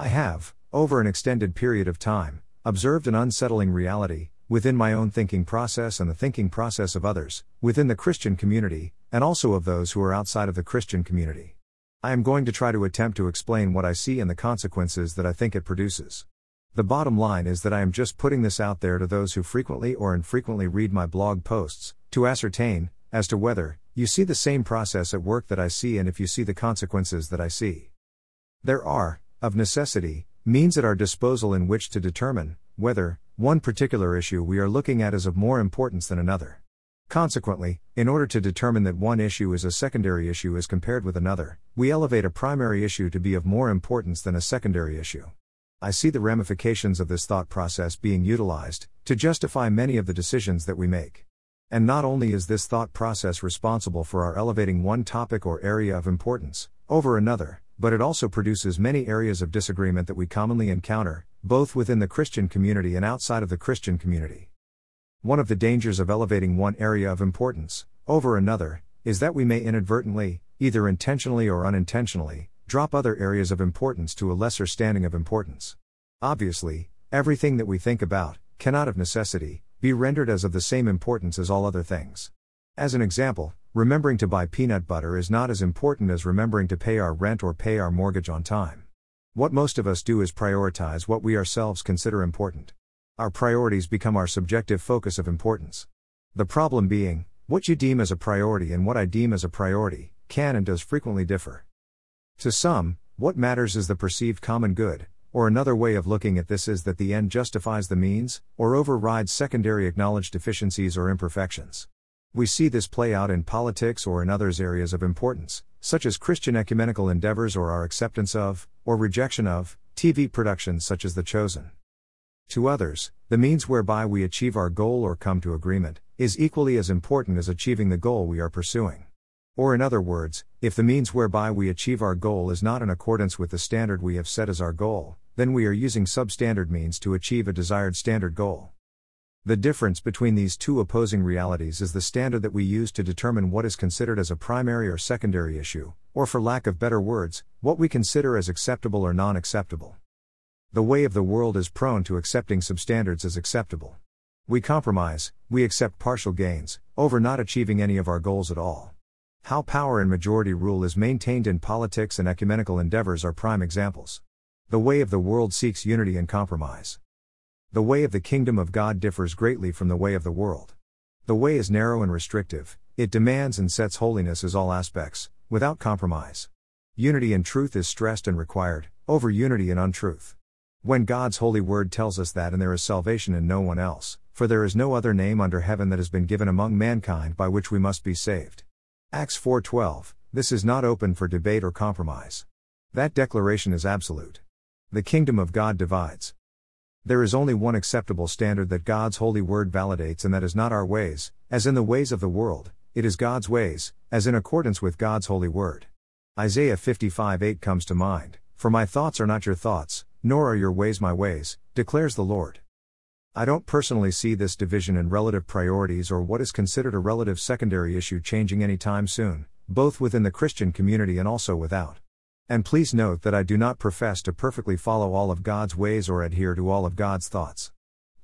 I have, over an extended period of time, observed an unsettling reality, within my own thinking process and the thinking process of others, within the Christian community, and also of those who are outside of the Christian community. I am going to try to attempt to explain what I see and the consequences that I think it produces. The bottom line is that I am just putting this out there to those who frequently or infrequently read my blog posts, to ascertain, as to whether, you see the same process at work that I see and if you see the consequences that I see. There are, of necessity, means at our disposal in which to determine whether one particular issue we are looking at is of more importance than another. Consequently, in order to determine that one issue is a secondary issue as compared with another, we elevate a primary issue to be of more importance than a secondary issue. I see the ramifications of this thought process being utilized to justify many of the decisions that we make. And not only is this thought process responsible for our elevating one topic or area of importance over another, but it also produces many areas of disagreement that we commonly encounter, both within the Christian community and outside of the Christian community. One of the dangers of elevating one area of importance over another is that we may inadvertently, either intentionally or unintentionally, drop other areas of importance to a lesser standing of importance. Obviously, everything that we think about cannot of necessity be rendered as of the same importance as all other things. As an example, remembering to buy peanut butter is not as important as remembering to pay our rent or pay our mortgage on time. What most of us do is prioritize what we ourselves consider important. Our priorities become our subjective focus of importance. The problem being, what you deem as a priority and what I deem as a priority can and does frequently differ. To some, what matters is the perceived common good, or another way of looking at this is that the end justifies the means, or overrides secondary acknowledged deficiencies or imperfections. We see this play out in politics or in others areas of importance, such as Christian ecumenical endeavors or our acceptance of, or rejection of, TV productions such as The Chosen. To others, the means whereby we achieve our goal or come to agreement is equally as important as achieving the goal we are pursuing. Or, in other words, if the means whereby we achieve our goal is not in accordance with the standard we have set as our goal, then we are using substandard means to achieve a desired standard goal. The difference between these two opposing realities is the standard that we use to determine what is considered as a primary or secondary issue, or for lack of better words, what we consider as acceptable or non acceptable. The way of the world is prone to accepting substandards as acceptable. We compromise, we accept partial gains, over not achieving any of our goals at all. How power and majority rule is maintained in politics and ecumenical endeavors are prime examples. The way of the world seeks unity and compromise. The way of the kingdom of God differs greatly from the way of the world. The way is narrow and restrictive, it demands and sets holiness as all aspects, without compromise. Unity and truth is stressed and required, over unity and untruth. When God's holy word tells us that and there is salvation in no one else, for there is no other name under heaven that has been given among mankind by which we must be saved. Acts 4:12. This is not open for debate or compromise. That declaration is absolute. The kingdom of God divides. There is only one acceptable standard that God's holy word validates and that is not our ways, as in the ways of the world, it is God's ways, as in accordance with God's holy word. Isaiah 55 8 comes to mind, For my thoughts are not your thoughts, nor are your ways my ways, declares the Lord. I don't personally see this division in relative priorities or what is considered a relative secondary issue changing anytime soon, both within the Christian community and also without. And please note that I do not profess to perfectly follow all of God's ways or adhere to all of God's thoughts.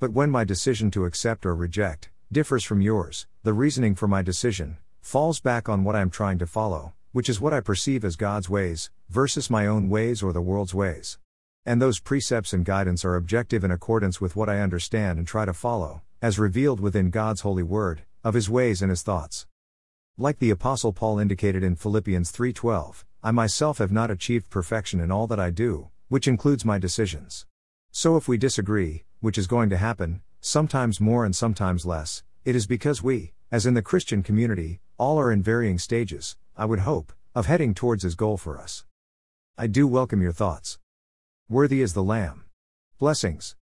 But when my decision to accept or reject differs from yours, the reasoning for my decision falls back on what I am trying to follow, which is what I perceive as God's ways, versus my own ways or the world's ways. And those precepts and guidance are objective in accordance with what I understand and try to follow, as revealed within God's holy word, of his ways and his thoughts. Like the apostle Paul indicated in Philippians 3:12, I myself have not achieved perfection in all that I do, which includes my decisions. So if we disagree, which is going to happen, sometimes more and sometimes less, it is because we, as in the Christian community, all are in varying stages, I would hope, of heading towards his goal for us. I do welcome your thoughts. Worthy is the Lamb. Blessings.